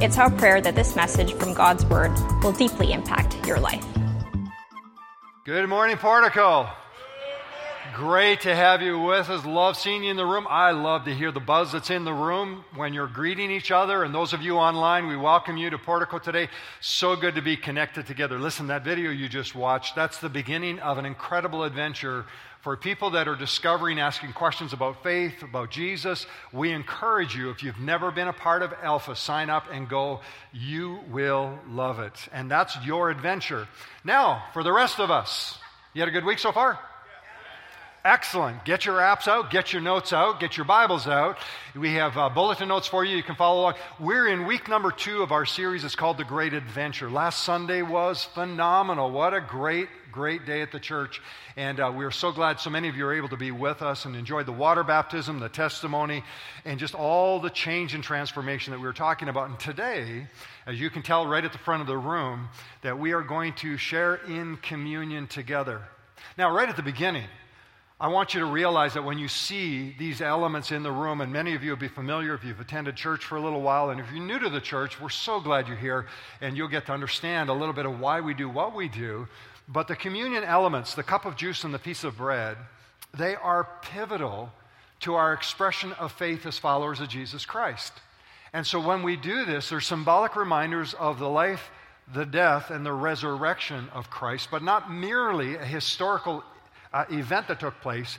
It's our prayer that this message from God's Word will deeply impact your life. Good morning, Portico. Great to have you with us. Love seeing you in the room. I love to hear the buzz that's in the room when you're greeting each other. And those of you online, we welcome you to Portico today. So good to be connected together. Listen, that video you just watched, that's the beginning of an incredible adventure for people that are discovering, asking questions about faith, about Jesus, we encourage you, if you've never been a part of Alpha, sign up and go. You will love it. And that's your adventure. Now, for the rest of us, you had a good week so far? Excellent. Get your apps out, get your notes out, get your Bibles out. We have uh, bulletin notes for you. You can follow along. We're in week number two of our series. It's called The Great Adventure. Last Sunday was phenomenal. What a great, great day at the church. And uh, we're so glad so many of you are able to be with us and enjoy the water baptism, the testimony, and just all the change and transformation that we were talking about. And today, as you can tell right at the front of the room, that we are going to share in communion together. Now, right at the beginning, I want you to realize that when you see these elements in the room, and many of you will be familiar if you've attended church for a little while, and if you're new to the church, we're so glad you're here, and you'll get to understand a little bit of why we do what we do. But the communion elements, the cup of juice and the piece of bread, they are pivotal to our expression of faith as followers of Jesus Christ. And so when we do this, they're symbolic reminders of the life, the death, and the resurrection of Christ, but not merely a historical uh, event that took place,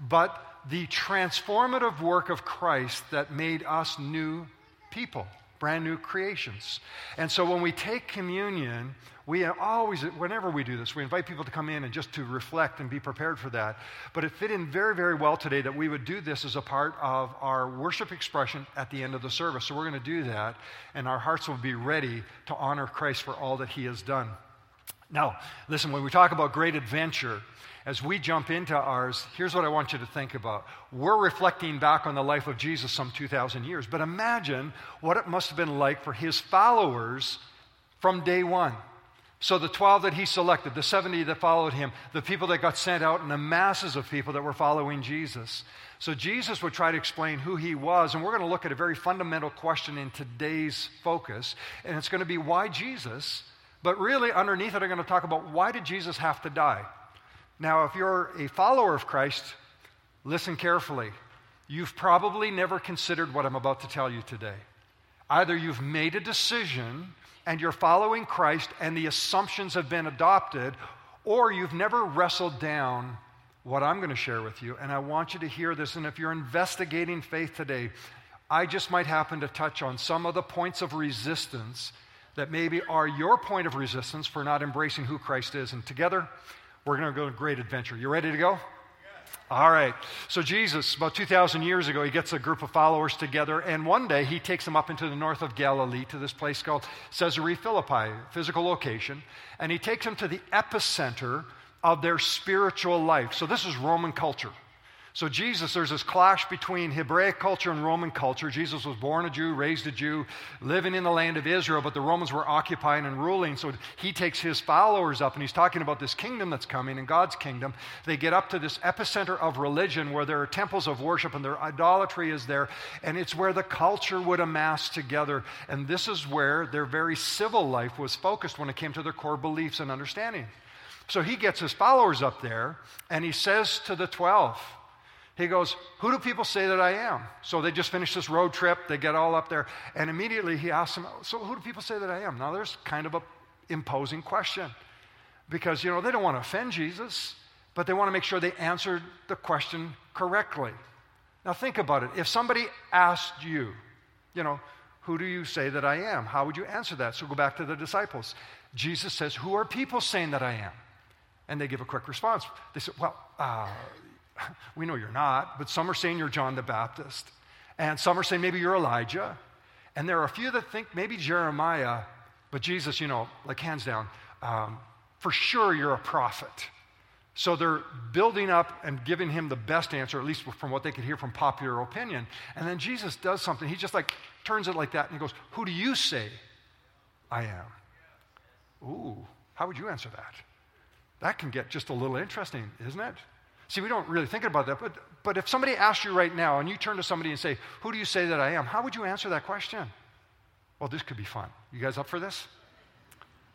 but the transformative work of Christ that made us new people, brand new creations. And so when we take communion, we always, whenever we do this, we invite people to come in and just to reflect and be prepared for that. But it fit in very, very well today that we would do this as a part of our worship expression at the end of the service. So we're going to do that, and our hearts will be ready to honor Christ for all that he has done. Now, listen, when we talk about great adventure, as we jump into ours, here's what I want you to think about. We're reflecting back on the life of Jesus some 2,000 years, but imagine what it must have been like for his followers from day one. So, the 12 that he selected, the 70 that followed him, the people that got sent out, and the masses of people that were following Jesus. So, Jesus would try to explain who he was, and we're going to look at a very fundamental question in today's focus, and it's going to be why Jesus? But really, underneath it, I'm going to talk about why did Jesus have to die? Now, if you're a follower of Christ, listen carefully. You've probably never considered what I'm about to tell you today. Either you've made a decision and you're following Christ and the assumptions have been adopted, or you've never wrestled down what I'm going to share with you. And I want you to hear this. And if you're investigating faith today, I just might happen to touch on some of the points of resistance that maybe are your point of resistance for not embracing who Christ is. And together, we're going to go on a great adventure. You ready to go? All right. So, Jesus, about 2,000 years ago, he gets a group of followers together, and one day he takes them up into the north of Galilee to this place called Caesarea Philippi, physical location, and he takes them to the epicenter of their spiritual life. So, this is Roman culture. So, Jesus, there's this clash between Hebraic culture and Roman culture. Jesus was born a Jew, raised a Jew, living in the land of Israel, but the Romans were occupying and ruling. So, he takes his followers up and he's talking about this kingdom that's coming and God's kingdom. They get up to this epicenter of religion where there are temples of worship and their idolatry is there, and it's where the culture would amass together. And this is where their very civil life was focused when it came to their core beliefs and understanding. So, he gets his followers up there and he says to the 12, he goes, Who do people say that I am? So they just finished this road trip. They get all up there. And immediately he asks them, So who do people say that I am? Now there's kind of a imposing question because, you know, they don't want to offend Jesus, but they want to make sure they answered the question correctly. Now think about it. If somebody asked you, you know, who do you say that I am? How would you answer that? So go back to the disciples. Jesus says, Who are people saying that I am? And they give a quick response. They say, Well, uh, we know you're not, but some are saying you're John the Baptist. And some are saying maybe you're Elijah. And there are a few that think maybe Jeremiah, but Jesus, you know, like hands down, um, For sure, you're a prophet. So they're building up and giving him the best answer, at least from what they could hear from popular opinion. And then Jesus does something. He just like turns it like that and he goes, Who do you say I am? Ooh, how would you answer that? That can get just a little interesting, isn't it? See, we don't really think about that, but, but if somebody asked you right now and you turn to somebody and say, Who do you say that I am? How would you answer that question? Well, this could be fun. You guys up for this?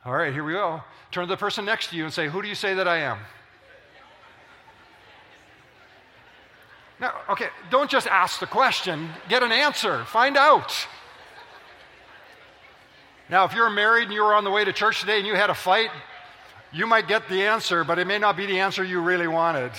All right, here we go. Turn to the person next to you and say, Who do you say that I am? Now, okay, don't just ask the question, get an answer, find out. Now, if you're married and you were on the way to church today and you had a fight, you might get the answer, but it may not be the answer you really wanted.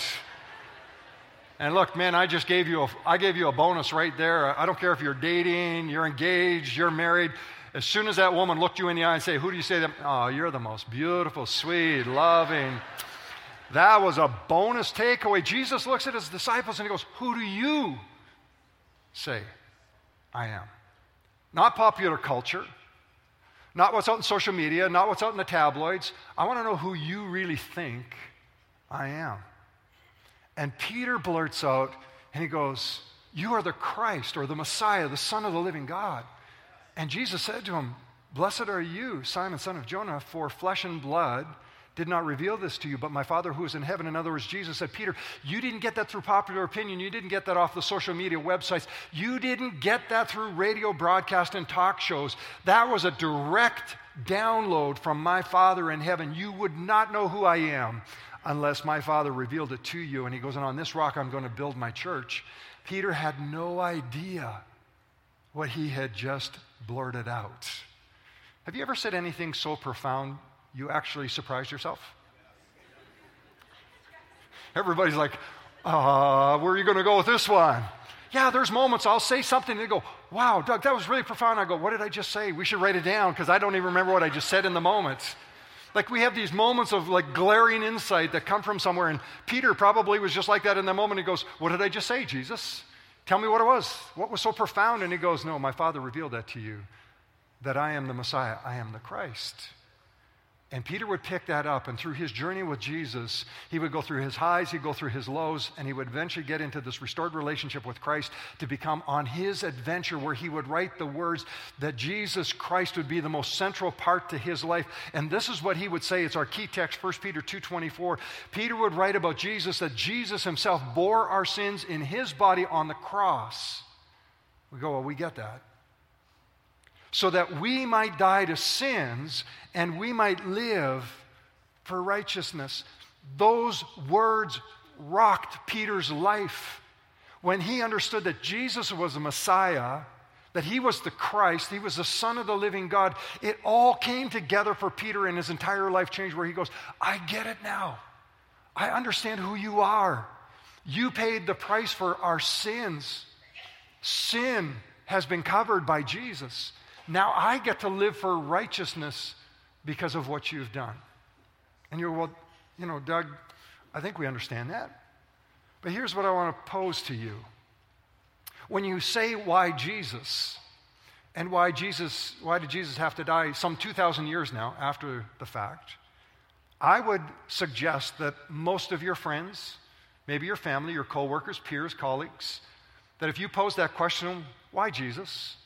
And look, man, I just gave you a, I gave you a bonus right there. I don't care if you're dating, you're engaged, you're married. As soon as that woman looked you in the eye and say, "Who do you say that?" Oh, you're the most beautiful, sweet, loving. That was a bonus takeaway. Jesus looks at his disciples and he goes, Who do you say I am? Not popular culture, not what's out in social media, not what's out in the tabloids. I want to know who you really think I am. And Peter blurts out and he goes, You are the Christ or the Messiah, the Son of the living God. And Jesus said to him, Blessed are you, Simon, son of Jonah, for flesh and blood did not reveal this to you, but my Father who is in heaven. In other words, Jesus said, Peter, you didn't get that through popular opinion. You didn't get that off the social media websites. You didn't get that through radio broadcast and talk shows. That was a direct download from my Father in heaven. You would not know who I am unless my Father revealed it to you. And he goes, and on this rock I'm going to build my church. Peter had no idea what he had just blurted out. Have you ever said anything so profound you actually surprised yourself? Everybody's like, uh, where are you going to go with this one? Yeah, there's moments I'll say something and they go, wow, Doug, that was really profound. I go, what did I just say? We should write it down because I don't even remember what I just said in the moment. Like we have these moments of like glaring insight that come from somewhere. And Peter probably was just like that in that moment. He goes, What did I just say, Jesus? Tell me what it was. What was so profound? And he goes, No, my Father revealed that to you that I am the Messiah, I am the Christ. And Peter would pick that up, and through his journey with Jesus, he would go through his highs, he'd go through his lows, and he would eventually get into this restored relationship with Christ to become on his adventure where he would write the words that Jesus Christ would be the most central part to his life. And this is what he would say. It's our key text, 1 Peter 2.24. Peter would write about Jesus that Jesus himself bore our sins in his body on the cross. We go, well, we get that so that we might die to sins and we might live for righteousness. Those words rocked Peter's life when he understood that Jesus was the Messiah, that he was the Christ, he was the Son of the living God. It all came together for Peter and his entire life changed, where he goes, I get it now. I understand who you are. You paid the price for our sins. Sin has been covered by Jesus. Now I get to live for righteousness because of what you've done. And you're, well, you know, Doug, I think we understand that. But here's what I want to pose to you. When you say, why Jesus? And why Jesus, why did Jesus have to die some 2,000 years now after the fact? I would suggest that most of your friends, maybe your family, your coworkers, peers, colleagues, that if you pose that question, why Jesus?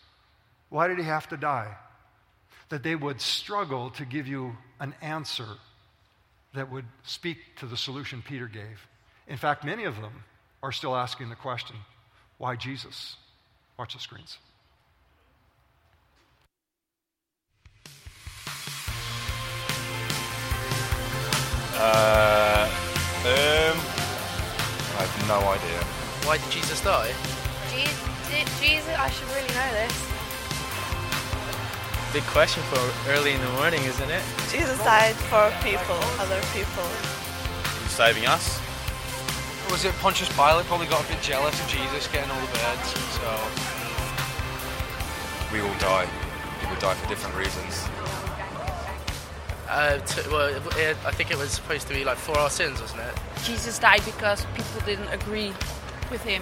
Why did he have to die? That they would struggle to give you an answer that would speak to the solution Peter gave. In fact, many of them are still asking the question why Jesus? Watch the screens. Uh, um, I have no idea. Why did Jesus die? Jesus, Jesus, I should really know this. Big question for early in the morning, isn't it? Jesus died for people, other people. He's saving us. Was it Pontius Pilate probably got a bit jealous of Jesus getting all the birds? So We all die. People die for different reasons. Uh, to, well, it, I think it was supposed to be like for our sins, wasn't it? Jesus died because people didn't agree with him.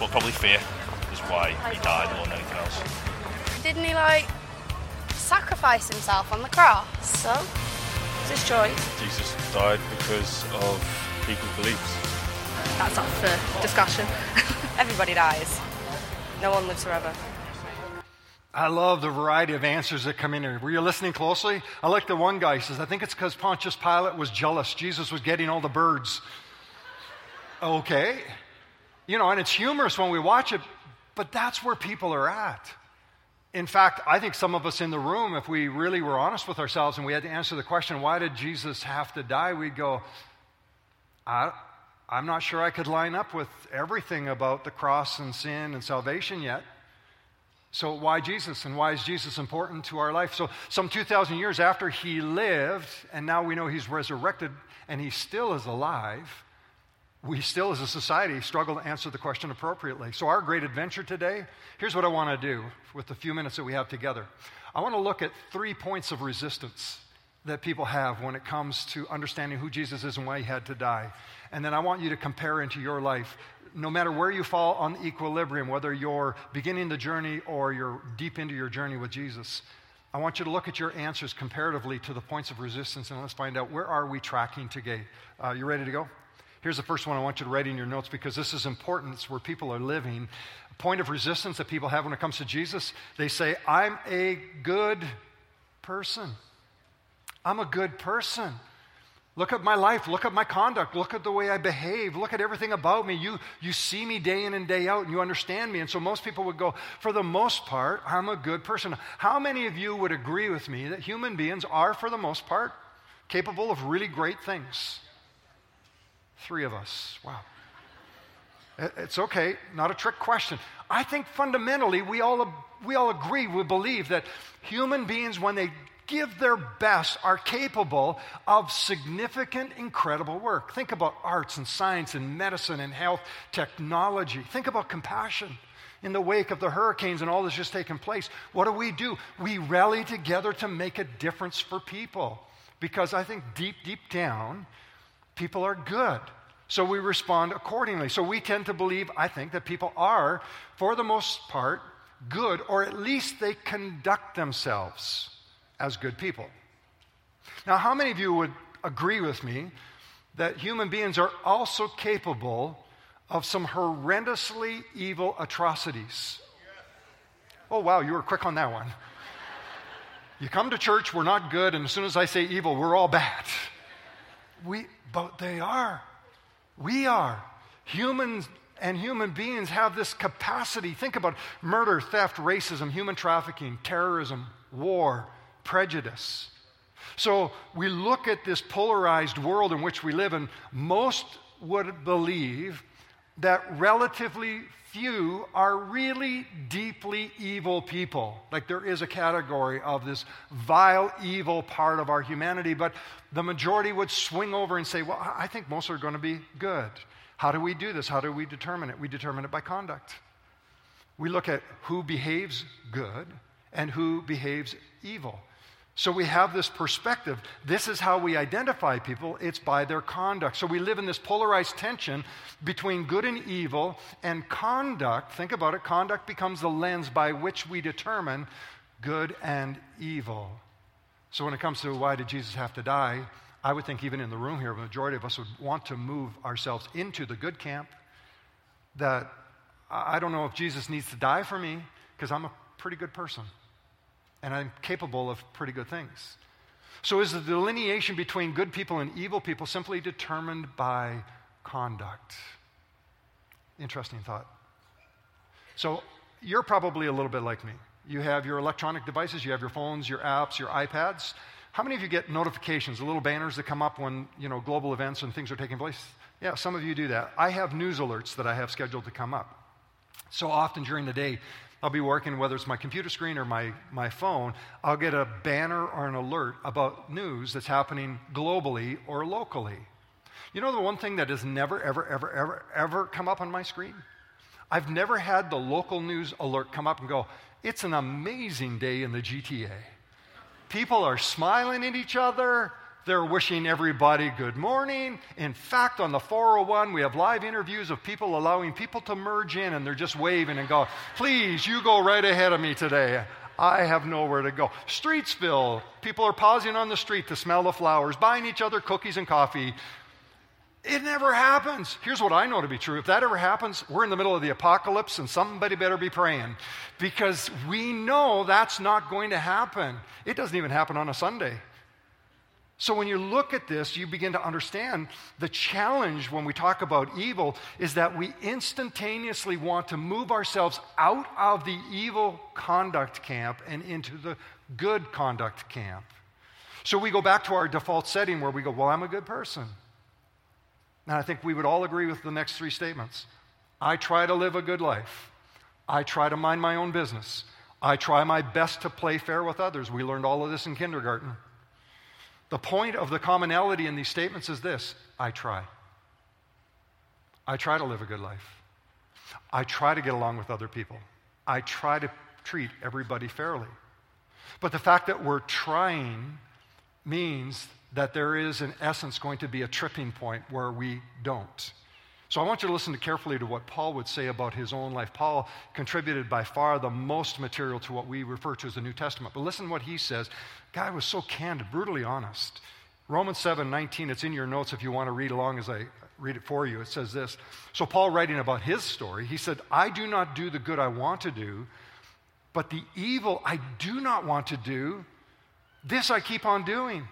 Well, probably fear is why he died more than anything else. Didn't he like sacrifice himself on the cross? So It's his choice. Jesus died because of people's beliefs. That's up for discussion. Everybody dies. No one lives forever. I love the variety of answers that come in here. Were you listening closely? I like the one guy says, I think it's because Pontius Pilate was jealous. Jesus was getting all the birds. Okay. You know, and it's humorous when we watch it, but that's where people are at. In fact, I think some of us in the room, if we really were honest with ourselves and we had to answer the question, why did Jesus have to die? We'd go, I, I'm not sure I could line up with everything about the cross and sin and salvation yet. So, why Jesus? And why is Jesus important to our life? So, some 2,000 years after he lived, and now we know he's resurrected and he still is alive, we still, as a society, struggle to answer the question appropriately. So, our great adventure today here's what I want to do with the few minutes that we have together. I want to look at three points of resistance that people have when it comes to understanding who Jesus is and why he had to die. And then I want you to compare into your life no matter where you fall on the equilibrium, whether you're beginning the journey or you're deep into your journey with Jesus, I want you to look at your answers comparatively to the points of resistance and let's find out where are we tracking today. Uh, you ready to go? Here's the first one I want you to write in your notes because this is important. It's where people are living. A point of resistance that people have when it comes to Jesus, they say, I'm a good person. I'm a good person. Look at my life. Look at my conduct. Look at the way I behave. Look at everything about me. You, you see me day in and day out and you understand me. And so most people would go, for the most part, I'm a good person. How many of you would agree with me that human beings are, for the most part, capable of really great things? Three of us. Wow. It's okay, not a trick question. I think fundamentally we all, we all agree, we believe that human beings, when they give their best are capable of significant, incredible work. Think about arts and science and medicine and health, technology. Think about compassion. In the wake of the hurricanes and all that's just taken place, what do we do? We rally together to make a difference for people. Because I think deep, deep down, people are good. So we respond accordingly. So we tend to believe, I think, that people are, for the most part, good, or at least they conduct themselves as good people. Now, how many of you would agree with me that human beings are also capable of some horrendously evil atrocities? Oh, wow, you were quick on that one. You come to church, we're not good, and as soon as I say evil, we're all bad. We, but they are. We are. Humans and human beings have this capacity. Think about murder, theft, racism, human trafficking, terrorism, war, prejudice. So we look at this polarized world in which we live, and most would believe that relatively few are really deeply evil people. Like there is a category of this vile, evil part of our humanity, but the majority would swing over and say, Well, I think most are going to be good. How do we do this? How do we determine it? We determine it by conduct. We look at who behaves good and who behaves evil. So we have this perspective. This is how we identify people. It's by their conduct. So we live in this polarized tension between good and evil and conduct. Think about it. Conduct becomes the lens by which we determine good and evil. So when it comes to why did Jesus have to die, I would think even in the room here, a majority of us would want to move ourselves into the good camp. That I don't know if Jesus needs to die for me because I'm a pretty good person and I'm capable of pretty good things. So, is the delineation between good people and evil people simply determined by conduct? Interesting thought. So, you're probably a little bit like me. You have your electronic devices, you have your phones, your apps, your iPads. How many of you get notifications, the little banners that come up when, you know, global events and things are taking place? Yeah, some of you do that. I have news alerts that I have scheduled to come up. So often during the day, I'll be working, whether it's my computer screen or my, my phone, I'll get a banner or an alert about news that's happening globally or locally. You know the one thing that has never, ever, ever, ever, ever come up on my screen? I've never had the local news alert come up and go, it's an amazing day in the GTA. People are smiling at each other. They're wishing everybody good morning. In fact, on the 401, we have live interviews of people allowing people to merge in and they're just waving and going, please, you go right ahead of me today. I have nowhere to go. Streetsville, people are pausing on the street to smell the flowers, buying each other cookies and coffee. It never happens. Here's what I know to be true. If that ever happens, we're in the middle of the apocalypse and somebody better be praying because we know that's not going to happen. It doesn't even happen on a Sunday. So when you look at this, you begin to understand the challenge when we talk about evil is that we instantaneously want to move ourselves out of the evil conduct camp and into the good conduct camp. So we go back to our default setting where we go, Well, I'm a good person. And I think we would all agree with the next three statements. I try to live a good life. I try to mind my own business. I try my best to play fair with others. We learned all of this in kindergarten. The point of the commonality in these statements is this I try. I try to live a good life. I try to get along with other people. I try to treat everybody fairly. But the fact that we're trying means that there is, in essence, going to be a tripping point where we don't. So I want you to listen carefully to what Paul would say about his own life. Paul contributed by far the most material to what we refer to as the New Testament. But listen to what he says. Guy was so candid, brutally honest. Romans 7 19, it's in your notes if you want to read along as I read it for you. It says this. So, Paul, writing about his story, he said, I do not do the good I want to do, but the evil I do not want to do, this I keep on doing.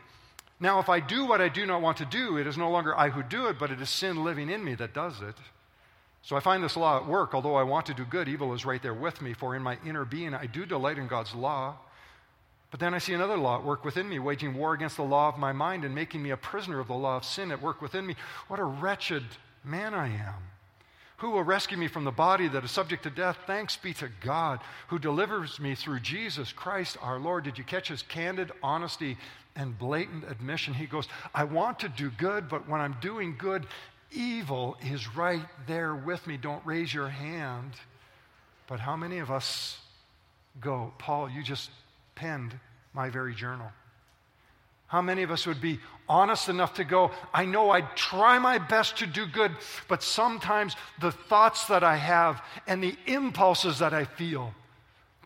Now, if I do what I do not want to do, it is no longer I who do it, but it is sin living in me that does it. So I find this law at work. Although I want to do good, evil is right there with me, for in my inner being I do delight in God's law. But then I see another law at work within me, waging war against the law of my mind and making me a prisoner of the law of sin at work within me. What a wretched man I am. Who will rescue me from the body that is subject to death? Thanks be to God who delivers me through Jesus Christ our Lord. Did you catch his candid honesty and blatant admission. He goes, I want to do good, but when I'm doing good, evil is right there with me. Don't raise your hand. But how many of us go, Paul, you just penned my very journal? How many of us would be honest enough to go, I know I try my best to do good, but sometimes the thoughts that I have and the impulses that I feel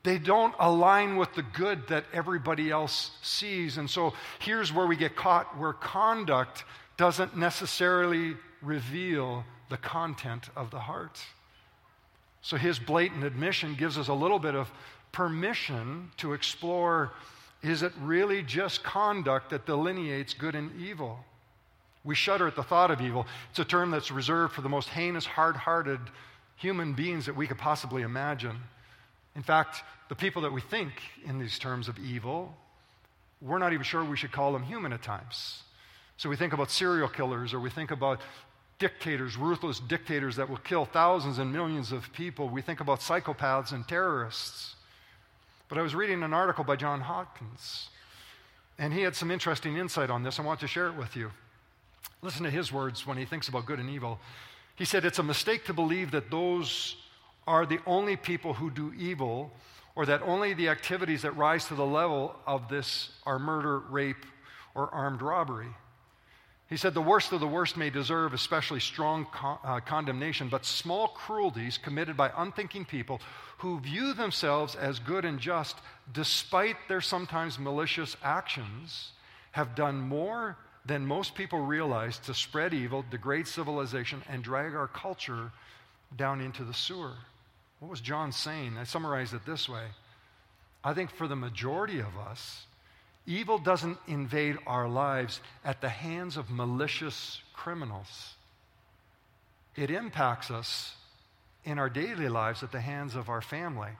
they don't align with the good that everybody else sees. And so here's where we get caught where conduct doesn't necessarily reveal the content of the heart. So his blatant admission gives us a little bit of permission to explore is it really just conduct that delineates good and evil? We shudder at the thought of evil. It's a term that's reserved for the most heinous, hard hearted human beings that we could possibly imagine. In fact, the people that we think in these terms of evil, we're not even sure we should call them human at times. So we think about serial killers or we think about dictators, ruthless dictators that will kill thousands and millions of people. We think about psychopaths and terrorists. But I was reading an article by John Hopkins, and he had some interesting insight on this. I want to share it with you. Listen to his words when he thinks about good and evil. He said, It's a mistake to believe that those are the only people who do evil or that only the activities that rise to the level of this are murder, rape, or armed robbery. He said the worst of the worst may deserve especially strong con- uh, condemnation, but small cruelties committed by unthinking people who view themselves as good and just, despite their sometimes malicious actions, have done more than most people realize to spread evil, degrade civilization, and drag our culture down into the sewer. What was John saying? I summarized it this way I think for the majority of us, evil doesn't invade our lives at the hands of malicious criminals. It impacts us in our daily lives at the hands of our family,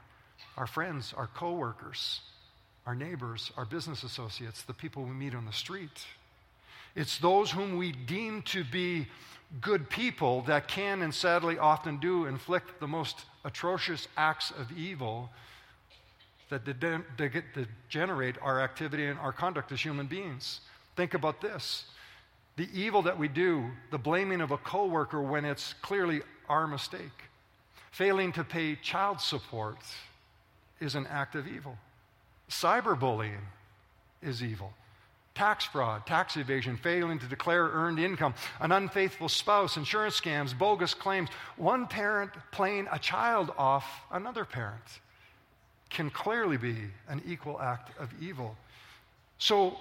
our friends, our coworkers, our neighbors, our business associates, the people we meet on the street. It's those whom we deem to be good people that can and sadly often do inflict the most atrocious acts of evil that degenerate our activity and our conduct as human beings. Think about this. The evil that we do, the blaming of a coworker when it's clearly our mistake. Failing to pay child support is an act of evil. Cyberbullying is evil tax fraud, tax evasion, failing to declare earned income, an unfaithful spouse, insurance scams, bogus claims, one parent playing a child off another parent. can clearly be an equal act of evil. So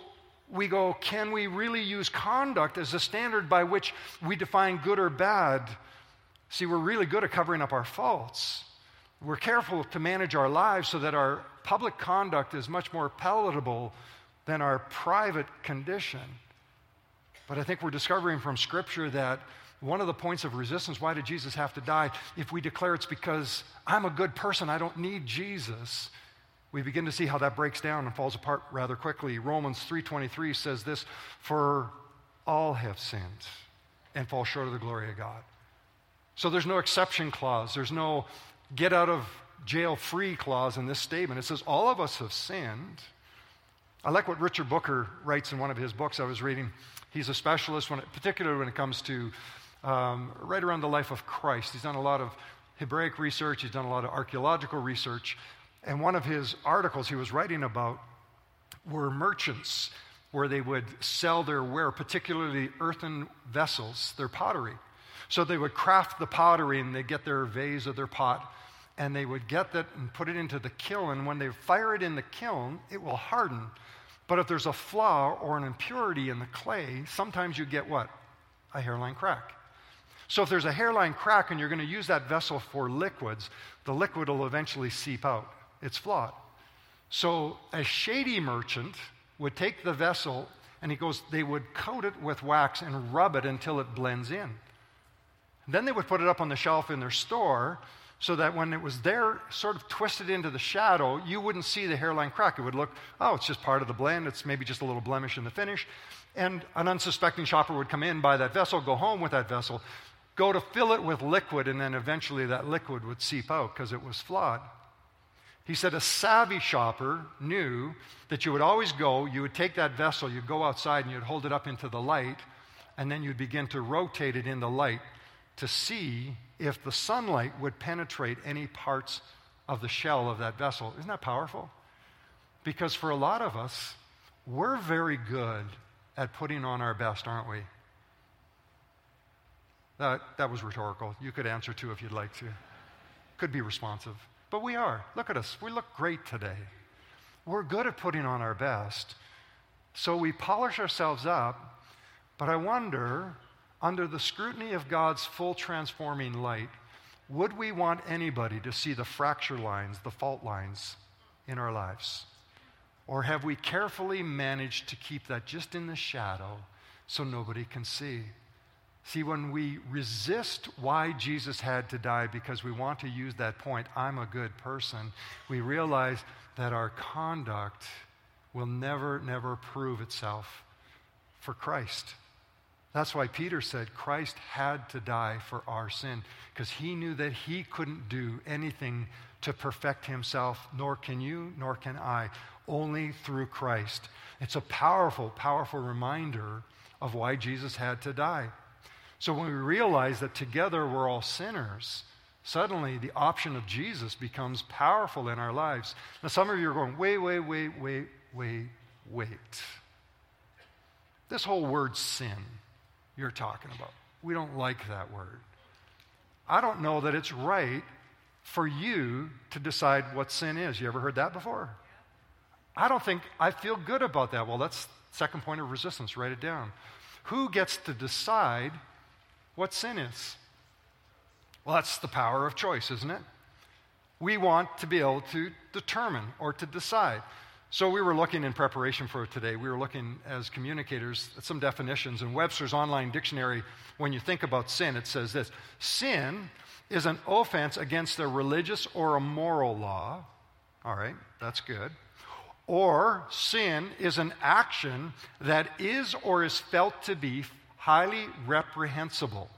we go, can we really use conduct as a standard by which we define good or bad? See, we're really good at covering up our faults. We're careful to manage our lives so that our public conduct is much more palatable than our private condition. But I think we're discovering from Scripture that one of the points of resistance why did Jesus have to die? If we declare it's because I'm a good person, I don't need Jesus, we begin to see how that breaks down and falls apart rather quickly. Romans 3:23 says this, "For all have sinned and fall short of the glory of God." So there's no exception clause. There's no get out of jail free clause in this statement. It says all of us have sinned. I like what Richard Booker writes in one of his books I was reading. He's a specialist, when it, particularly when it comes to um, right around the life of Christ. He's done a lot of Hebraic research, he's done a lot of archaeological research. And one of his articles he was writing about were merchants where they would sell their ware, particularly earthen vessels, their pottery. So they would craft the pottery and they'd get their vase or their pot and they would get that and put it into the kiln. And when they fire it in the kiln, it will harden. But if there's a flaw or an impurity in the clay, sometimes you get what? A hairline crack. So if there's a hairline crack and you're going to use that vessel for liquids, the liquid will eventually seep out. It's flawed. So a shady merchant would take the vessel and he goes, they would coat it with wax and rub it until it blends in. Then they would put it up on the shelf in their store so that when it was there, sort of twisted into the shadow, you wouldn't see the hairline crack. It would look, oh, it's just part of the blend. It's maybe just a little blemish in the finish. And an unsuspecting shopper would come in, buy that vessel, go home with that vessel, go to fill it with liquid, and then eventually that liquid would seep out because it was flawed. He said a savvy shopper knew that you would always go, you would take that vessel, you'd go outside and you'd hold it up into the light, and then you'd begin to rotate it in the light to see if the sunlight would penetrate any parts of the shell of that vessel. Isn't that powerful? Because for a lot of us, we're very good at putting on our best, aren't we? That, that was rhetorical. You could answer too if you'd like to. Could be responsive. But we are. Look at us. We look great today. We're good at putting on our best. So we polish ourselves up. But I wonder, under the scrutiny of God's full transforming light, would we want anybody to see the fracture lines, the fault lines in our lives? Or have we carefully managed to keep that just in the shadow so nobody can see? See, when we resist why Jesus had to die because we want to use that point, I'm a good person, we realize that our conduct will never, never prove itself for Christ. That's why Peter said Christ had to die for our sin, because he knew that he couldn't do anything to perfect himself, nor can you, nor can I, only through Christ. It's a powerful, powerful reminder of why Jesus had to die. So when we realize that together we're all sinners, suddenly the option of Jesus becomes powerful in our lives. Now, some of you are going, wait, wait, wait, wait, wait, wait. This whole word sin you're talking about, we don't like that word. I don't know that it's right for you to decide what sin is. You ever heard that before? I don't think I feel good about that. Well, that's second point of resistance. Write it down. Who gets to decide what sin is. Well, that's the power of choice, isn't it? We want to be able to determine or to decide. So, we were looking in preparation for today, we were looking as communicators at some definitions. In Webster's online dictionary, when you think about sin, it says this Sin is an offense against a religious or a moral law. All right, that's good. Or sin is an action that is or is felt to be highly reprehensible.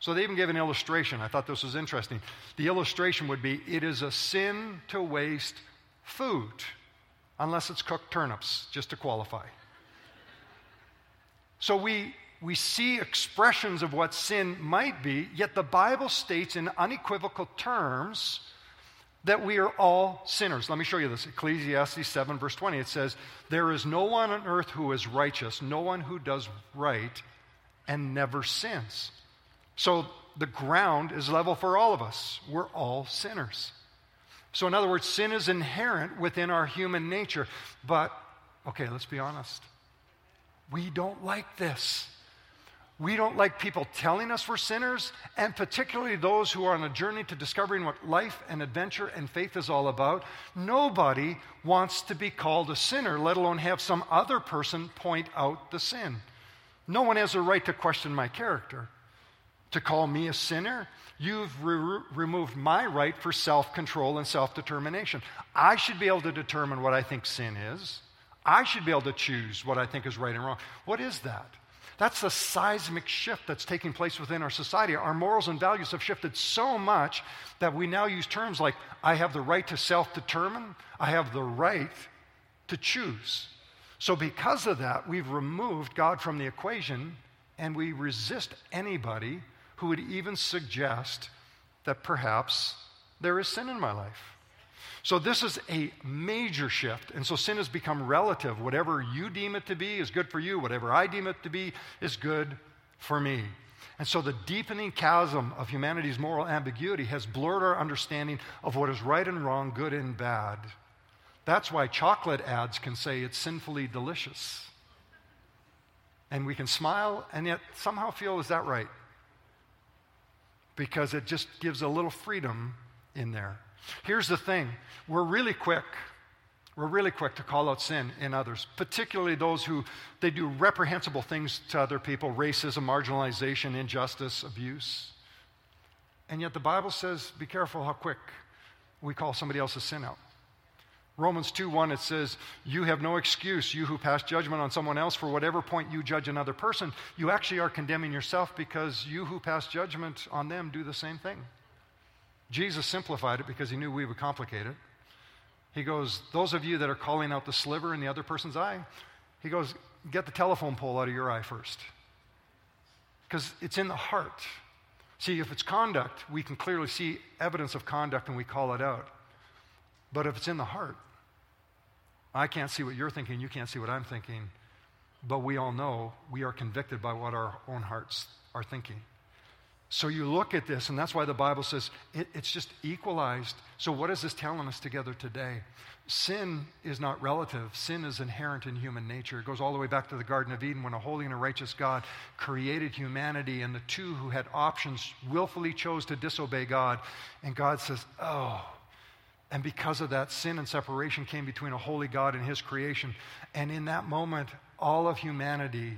So they even gave an illustration. I thought this was interesting. The illustration would be it is a sin to waste food, unless it's cooked turnips, just to qualify. So we, we see expressions of what sin might be, yet the Bible states in unequivocal terms that we are all sinners. Let me show you this. Ecclesiastes 7, verse 20. It says, There is no one on earth who is righteous, no one who does right, and never sins. So the ground is level for all of us. We're all sinners. So, in other words, sin is inherent within our human nature. But, okay, let's be honest. We don't like this. We don't like people telling us we're sinners, and particularly those who are on a journey to discovering what life and adventure and faith is all about. Nobody wants to be called a sinner, let alone have some other person point out the sin. No one has a right to question my character. To call me a sinner, you've re- removed my right for self control and self determination. I should be able to determine what I think sin is. I should be able to choose what I think is right and wrong. What is that? That's the seismic shift that's taking place within our society. Our morals and values have shifted so much that we now use terms like, I have the right to self determine, I have the right to choose. So, because of that, we've removed God from the equation and we resist anybody who would even suggest that perhaps there is sin in my life. So, this is a major shift. And so, sin has become relative. Whatever you deem it to be is good for you, whatever I deem it to be is good for me. And so, the deepening chasm of humanity's moral ambiguity has blurred our understanding of what is right and wrong, good and bad. That's why chocolate ads can say it's sinfully delicious. And we can smile and yet somehow feel, is that right? Because it just gives a little freedom in there. Here's the thing we're really quick. We're really quick to call out sin in others, particularly those who they do reprehensible things to other people, racism, marginalization, injustice, abuse. And yet the Bible says, be careful how quick we call somebody else's sin out. Romans 2 1, it says, You have no excuse, you who pass judgment on someone else, for whatever point you judge another person, you actually are condemning yourself because you who pass judgment on them do the same thing. Jesus simplified it because he knew we would complicate it. He goes, Those of you that are calling out the sliver in the other person's eye, he goes, Get the telephone pole out of your eye first. Because it's in the heart. See, if it's conduct, we can clearly see evidence of conduct and we call it out. But if it's in the heart, I can't see what you're thinking, you can't see what I'm thinking, but we all know we are convicted by what our own hearts are thinking. So you look at this, and that's why the Bible says it, it's just equalized. So, what is this telling us together today? Sin is not relative, sin is inherent in human nature. It goes all the way back to the Garden of Eden when a holy and a righteous God created humanity, and the two who had options willfully chose to disobey God. And God says, Oh, and because of that, sin and separation came between a holy God and his creation. And in that moment, all of humanity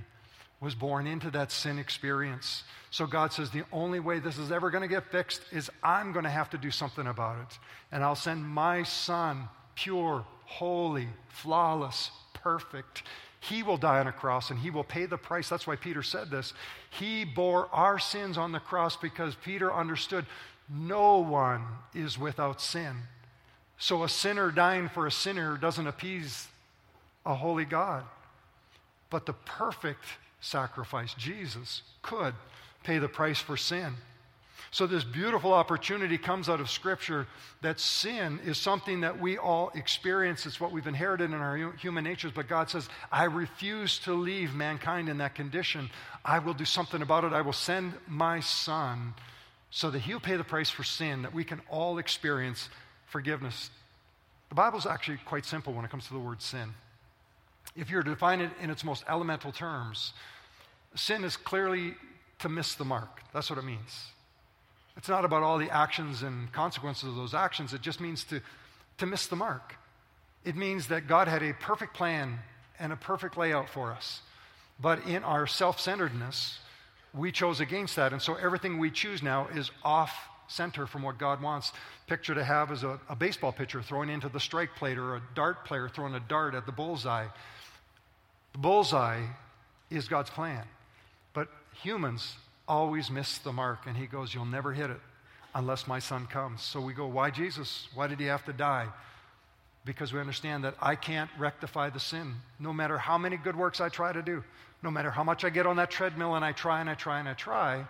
was born into that sin experience. So God says, the only way this is ever going to get fixed is I'm going to have to do something about it. And I'll send my son, pure, holy, flawless, perfect. He will die on a cross and he will pay the price. That's why Peter said this. He bore our sins on the cross because Peter understood no one is without sin. So a sinner dying for a sinner doesn't appease a holy God. But the perfect sacrifice, Jesus, could pay the price for sin. So, this beautiful opportunity comes out of Scripture that sin is something that we all experience. It's what we've inherited in our human natures. But God says, I refuse to leave mankind in that condition. I will do something about it. I will send my Son so that He'll pay the price for sin, that we can all experience forgiveness. The Bible is actually quite simple when it comes to the word sin. If you're to define it in its most elemental terms, sin is clearly to miss the mark. That's what it means. It's not about all the actions and consequences of those actions, it just means to, to miss the mark. It means that God had a perfect plan and a perfect layout for us. But in our self centeredness, we chose against that. And so everything we choose now is off center from what God wants. Picture to have is a, a baseball pitcher throwing into the strike plate or a dart player throwing a dart at the bullseye. The bullseye is God's plan. But humans always miss the mark, and he goes, You'll never hit it unless my son comes. So we go, Why Jesus? Why did he have to die? Because we understand that I can't rectify the sin, no matter how many good works I try to do, no matter how much I get on that treadmill and I try and I try and I try.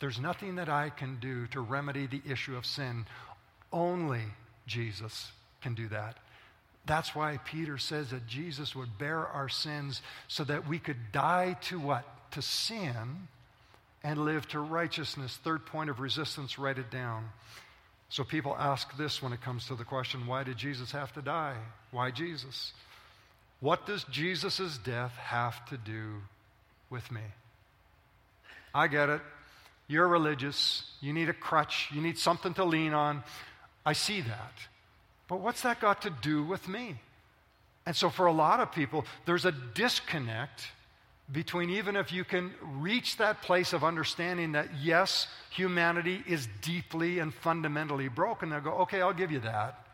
There's nothing that I can do to remedy the issue of sin. Only Jesus can do that. That's why Peter says that Jesus would bear our sins so that we could die to what? To sin and live to righteousness. Third point of resistance, write it down. So people ask this when it comes to the question why did Jesus have to die? Why Jesus? What does Jesus' death have to do with me? I get it. You're religious. You need a crutch. You need something to lean on. I see that. But what's that got to do with me? And so, for a lot of people, there's a disconnect between even if you can reach that place of understanding that, yes, humanity is deeply and fundamentally broken, they'll go, okay, I'll give you that.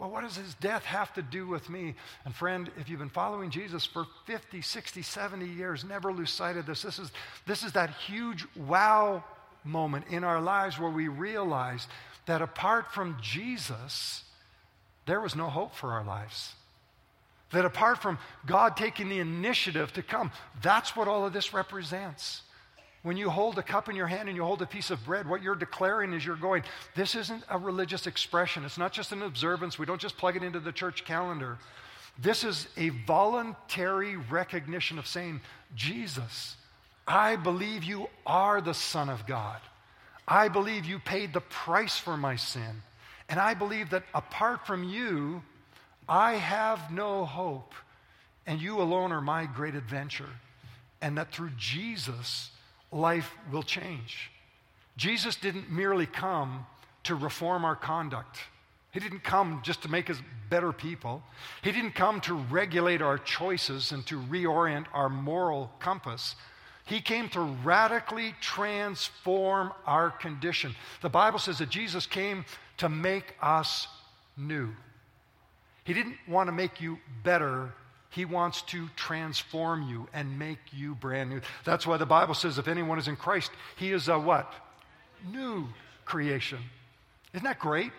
But what does his death have to do with me? And friend, if you've been following Jesus for 50, 60, 70 years, never lose sight of this. This is, this is that huge wow moment in our lives where we realize that apart from Jesus, there was no hope for our lives. That apart from God taking the initiative to come, that's what all of this represents. When you hold a cup in your hand and you hold a piece of bread, what you're declaring is you're going, this isn't a religious expression. It's not just an observance. We don't just plug it into the church calendar. This is a voluntary recognition of saying, Jesus, I believe you are the Son of God. I believe you paid the price for my sin. And I believe that apart from you, I have no hope. And you alone are my great adventure. And that through Jesus, life will change. Jesus didn't merely come to reform our conduct. He didn't come just to make us better people. He didn't come to regulate our choices and to reorient our moral compass. He came to radically transform our condition. The Bible says that Jesus came to make us new. He didn't want to make you better, he wants to transform you and make you brand new. That's why the Bible says if anyone is in Christ, he is a what? New creation. Isn't that great?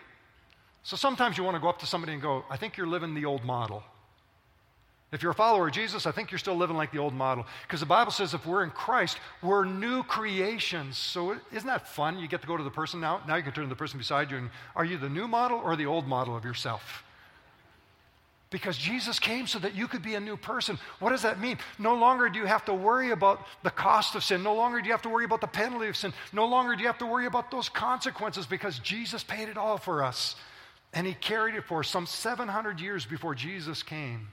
So sometimes you want to go up to somebody and go, I think you're living the old model. If you're a follower of Jesus, I think you're still living like the old model. Because the Bible says if we're in Christ, we're new creations. So isn't that fun? You get to go to the person now. Now you can turn to the person beside you and are you the new model or the old model of yourself? Because Jesus came so that you could be a new person. What does that mean? No longer do you have to worry about the cost of sin. No longer do you have to worry about the penalty of sin. No longer do you have to worry about those consequences because Jesus paid it all for us. And He carried it for some 700 years before Jesus came.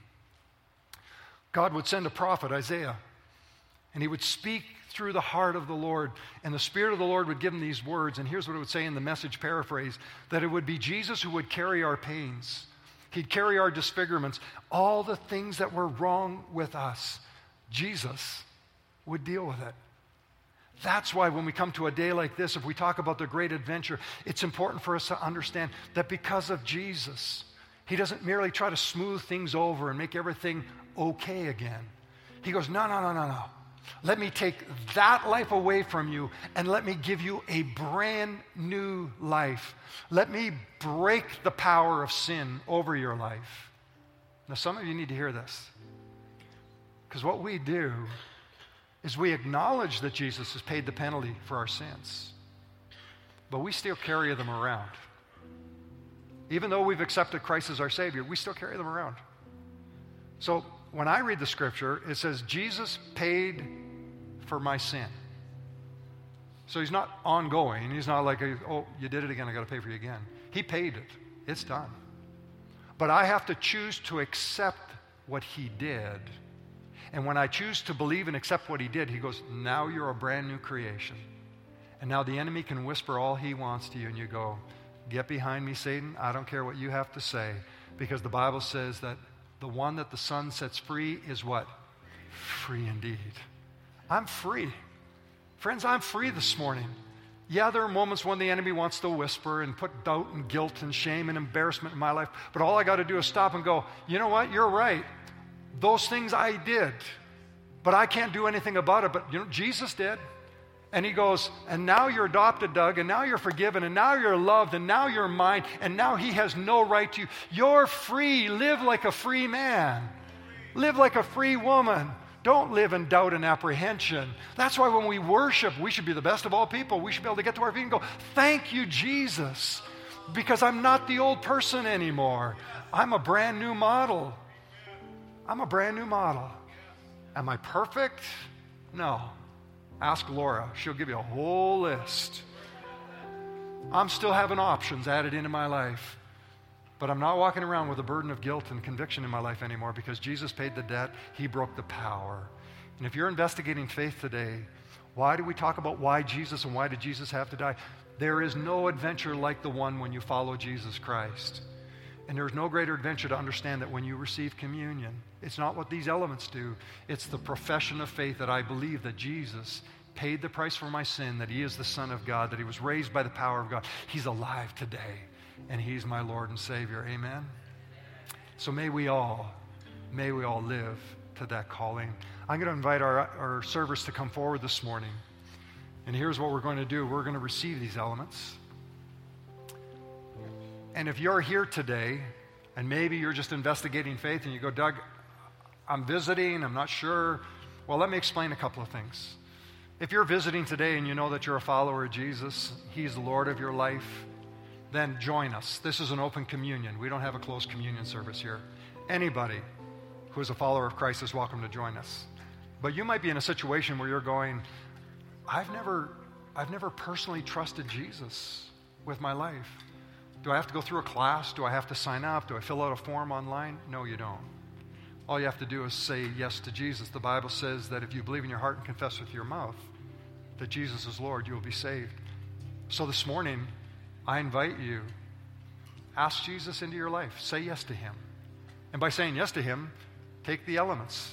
God would send a prophet, Isaiah, and he would speak through the heart of the Lord. And the Spirit of the Lord would give him these words. And here's what it would say in the message paraphrase that it would be Jesus who would carry our pains He'd carry our disfigurements, all the things that were wrong with us. Jesus would deal with it. That's why when we come to a day like this, if we talk about the great adventure, it's important for us to understand that because of Jesus, He doesn't merely try to smooth things over and make everything okay again. He goes, No, no, no, no, no. Let me take that life away from you and let me give you a brand new life. Let me break the power of sin over your life. Now, some of you need to hear this. Because what we do is we acknowledge that Jesus has paid the penalty for our sins, but we still carry them around. Even though we've accepted Christ as our Savior, we still carry them around. So when I read the scripture, it says Jesus paid for my sin. So he's not ongoing. He's not like, oh, you did it again, I got to pay for you again. He paid it, it's done. But I have to choose to accept what he did. And when I choose to believe and accept what he did, he goes, now you're a brand new creation. And now the enemy can whisper all he wants to you, and you go, Get behind me, Satan. I don't care what you have to say. Because the Bible says that the one that the Son sets free is what? Free indeed. I'm free. Friends, I'm free this morning. Yeah, there are moments when the enemy wants to whisper and put doubt and guilt and shame and embarrassment in my life, but all I got to do is stop and go, you know what? You're right. Those things I did, but I can't do anything about it. But you know, Jesus did. And he goes, and now you're adopted, Doug, and now you're forgiven, and now you're loved, and now you're mine, and now he has no right to you. You're free. Live like a free man. Live like a free woman. Don't live in doubt and apprehension. That's why when we worship, we should be the best of all people. We should be able to get to our feet and go, Thank you, Jesus, because I'm not the old person anymore. I'm a brand new model. I'm a brand new model. Am I perfect? No. Ask Laura, she'll give you a whole list. I'm still having options added into my life. But I'm not walking around with a burden of guilt and conviction in my life anymore because Jesus paid the debt, He broke the power. And if you're investigating faith today, why do we talk about why Jesus and why did Jesus have to die? There is no adventure like the one when you follow Jesus Christ. And there's no greater adventure to understand that when you receive communion, it's not what these elements do, it's the profession of faith that I believe that Jesus paid the price for my sin, that He is the Son of God, that He was raised by the power of God. He's alive today, and He's my Lord and Savior. Amen? So may we all, may we all live to that calling. I'm going to invite our, our servers to come forward this morning. And here's what we're going to do we're going to receive these elements. And if you're here today, and maybe you're just investigating faith and you go, Doug, I'm visiting, I'm not sure. Well, let me explain a couple of things. If you're visiting today and you know that you're a follower of Jesus, He's the Lord of your life, then join us. This is an open communion. We don't have a closed communion service here. Anybody who is a follower of Christ is welcome to join us. But you might be in a situation where you're going, I've never, I've never personally trusted Jesus with my life. Do I have to go through a class? Do I have to sign up? Do I fill out a form online? No, you don't. All you have to do is say yes to Jesus. The Bible says that if you believe in your heart and confess with your mouth that Jesus is Lord, you will be saved. So this morning, I invite you, ask Jesus into your life. Say yes to Him. And by saying yes to Him, take the elements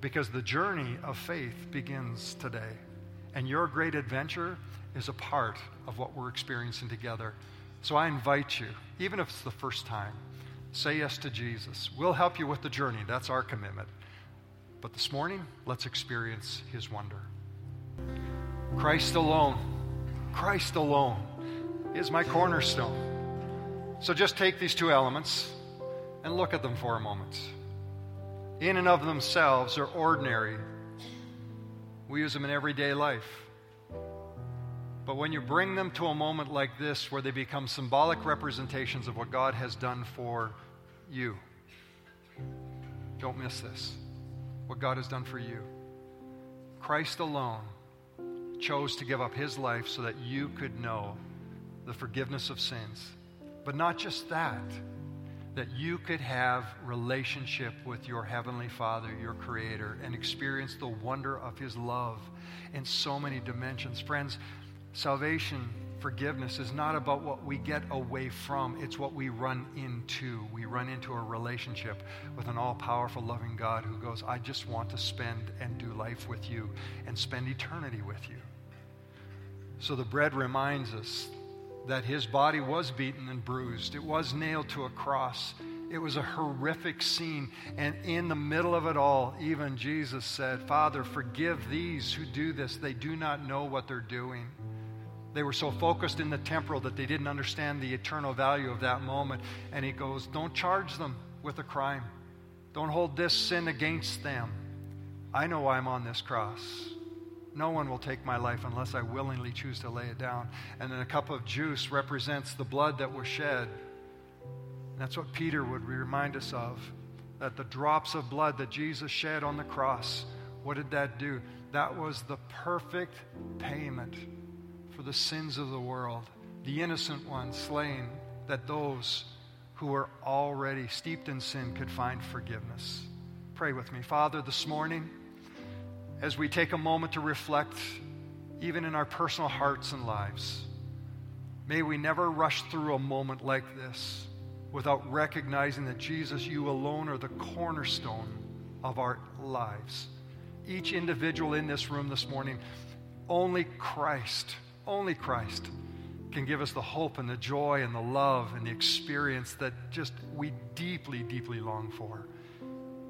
because the journey of faith begins today. And your great adventure is a part of what we're experiencing together. So I invite you, even if it's the first time, say yes to Jesus. We'll help you with the journey. That's our commitment. But this morning, let's experience his wonder. Christ alone, Christ alone is my cornerstone. So just take these two elements and look at them for a moment. In and of themselves, they're ordinary we use them in everyday life. But when you bring them to a moment like this where they become symbolic representations of what God has done for you, don't miss this. What God has done for you. Christ alone chose to give up his life so that you could know the forgiveness of sins. But not just that that you could have relationship with your heavenly father your creator and experience the wonder of his love in so many dimensions friends salvation forgiveness is not about what we get away from it's what we run into we run into a relationship with an all-powerful loving god who goes i just want to spend and do life with you and spend eternity with you so the bread reminds us that his body was beaten and bruised. It was nailed to a cross. It was a horrific scene. And in the middle of it all, even Jesus said, Father, forgive these who do this. They do not know what they're doing. They were so focused in the temporal that they didn't understand the eternal value of that moment. And he goes, Don't charge them with a crime. Don't hold this sin against them. I know why I'm on this cross. No one will take my life unless I willingly choose to lay it down. And then a cup of juice represents the blood that was shed. That's what Peter would remind us of that the drops of blood that Jesus shed on the cross, what did that do? That was the perfect payment for the sins of the world, the innocent one slain, that those who were already steeped in sin could find forgiveness. Pray with me. Father, this morning, as we take a moment to reflect, even in our personal hearts and lives, may we never rush through a moment like this without recognizing that Jesus, you alone are the cornerstone of our lives. Each individual in this room this morning, only Christ, only Christ can give us the hope and the joy and the love and the experience that just we deeply, deeply long for.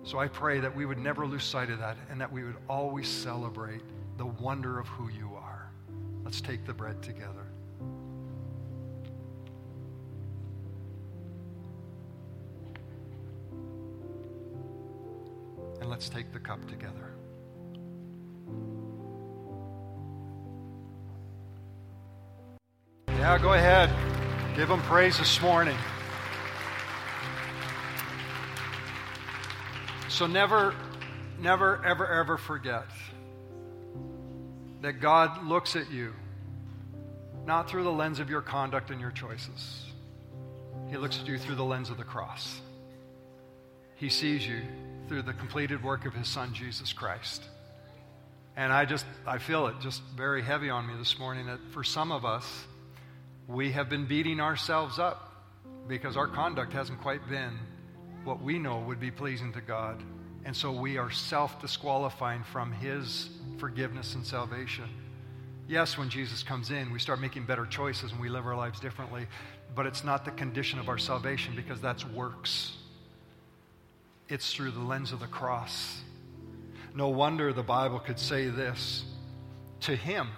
So I pray that we would never lose sight of that and that we would always celebrate the wonder of who you are. Let's take the bread together. And let's take the cup together. Yeah, go ahead. Give him praise this morning. So never, never, ever, ever forget that God looks at you not through the lens of your conduct and your choices. He looks at you through the lens of the cross. He sees you through the completed work of his son, Jesus Christ. And I just, I feel it just very heavy on me this morning that for some of us, we have been beating ourselves up because our conduct hasn't quite been what we know would be pleasing to God. And so we are self disqualifying from his forgiveness and salvation. Yes, when Jesus comes in, we start making better choices and we live our lives differently, but it's not the condition of our salvation because that's works. It's through the lens of the cross. No wonder the Bible could say this to him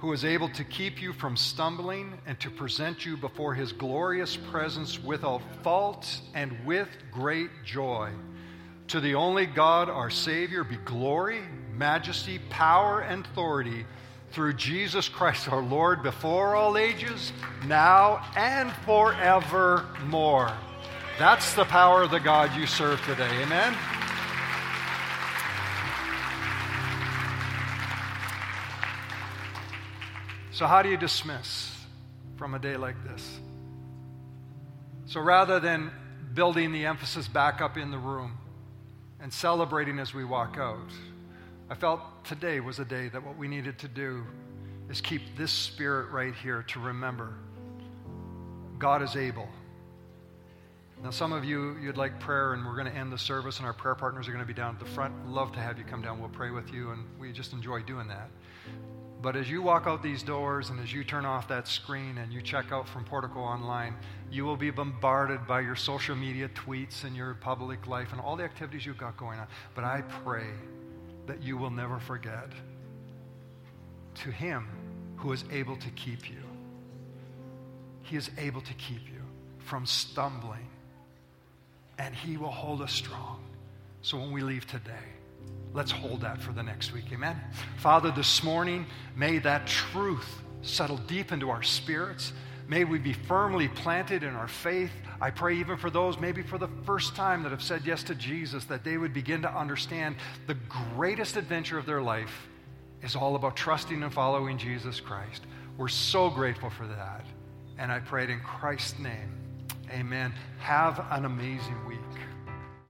who is able to keep you from stumbling and to present you before his glorious presence without fault and with great joy. To the only God, our Savior, be glory, majesty, power, and authority through Jesus Christ our Lord before all ages, now and forevermore. That's the power of the God you serve today. Amen. So, how do you dismiss from a day like this? So, rather than building the emphasis back up in the room and celebrating as we walk out, I felt today was a day that what we needed to do is keep this spirit right here to remember God is able. Now, some of you, you'd like prayer, and we're going to end the service, and our prayer partners are going to be down at the front. Love to have you come down. We'll pray with you, and we just enjoy doing that. But as you walk out these doors and as you turn off that screen and you check out from Portico Online, you will be bombarded by your social media tweets and your public life and all the activities you've got going on. But I pray that you will never forget to Him who is able to keep you. He is able to keep you from stumbling, and He will hold us strong. So when we leave today, let's hold that for the next week. Amen. Father, this morning, may that truth settle deep into our spirits. May we be firmly planted in our faith. I pray, even for those maybe for the first time that have said yes to Jesus, that they would begin to understand the greatest adventure of their life is all about trusting and following Jesus Christ. We're so grateful for that. And I pray it in Christ's name. Amen. Have an amazing week.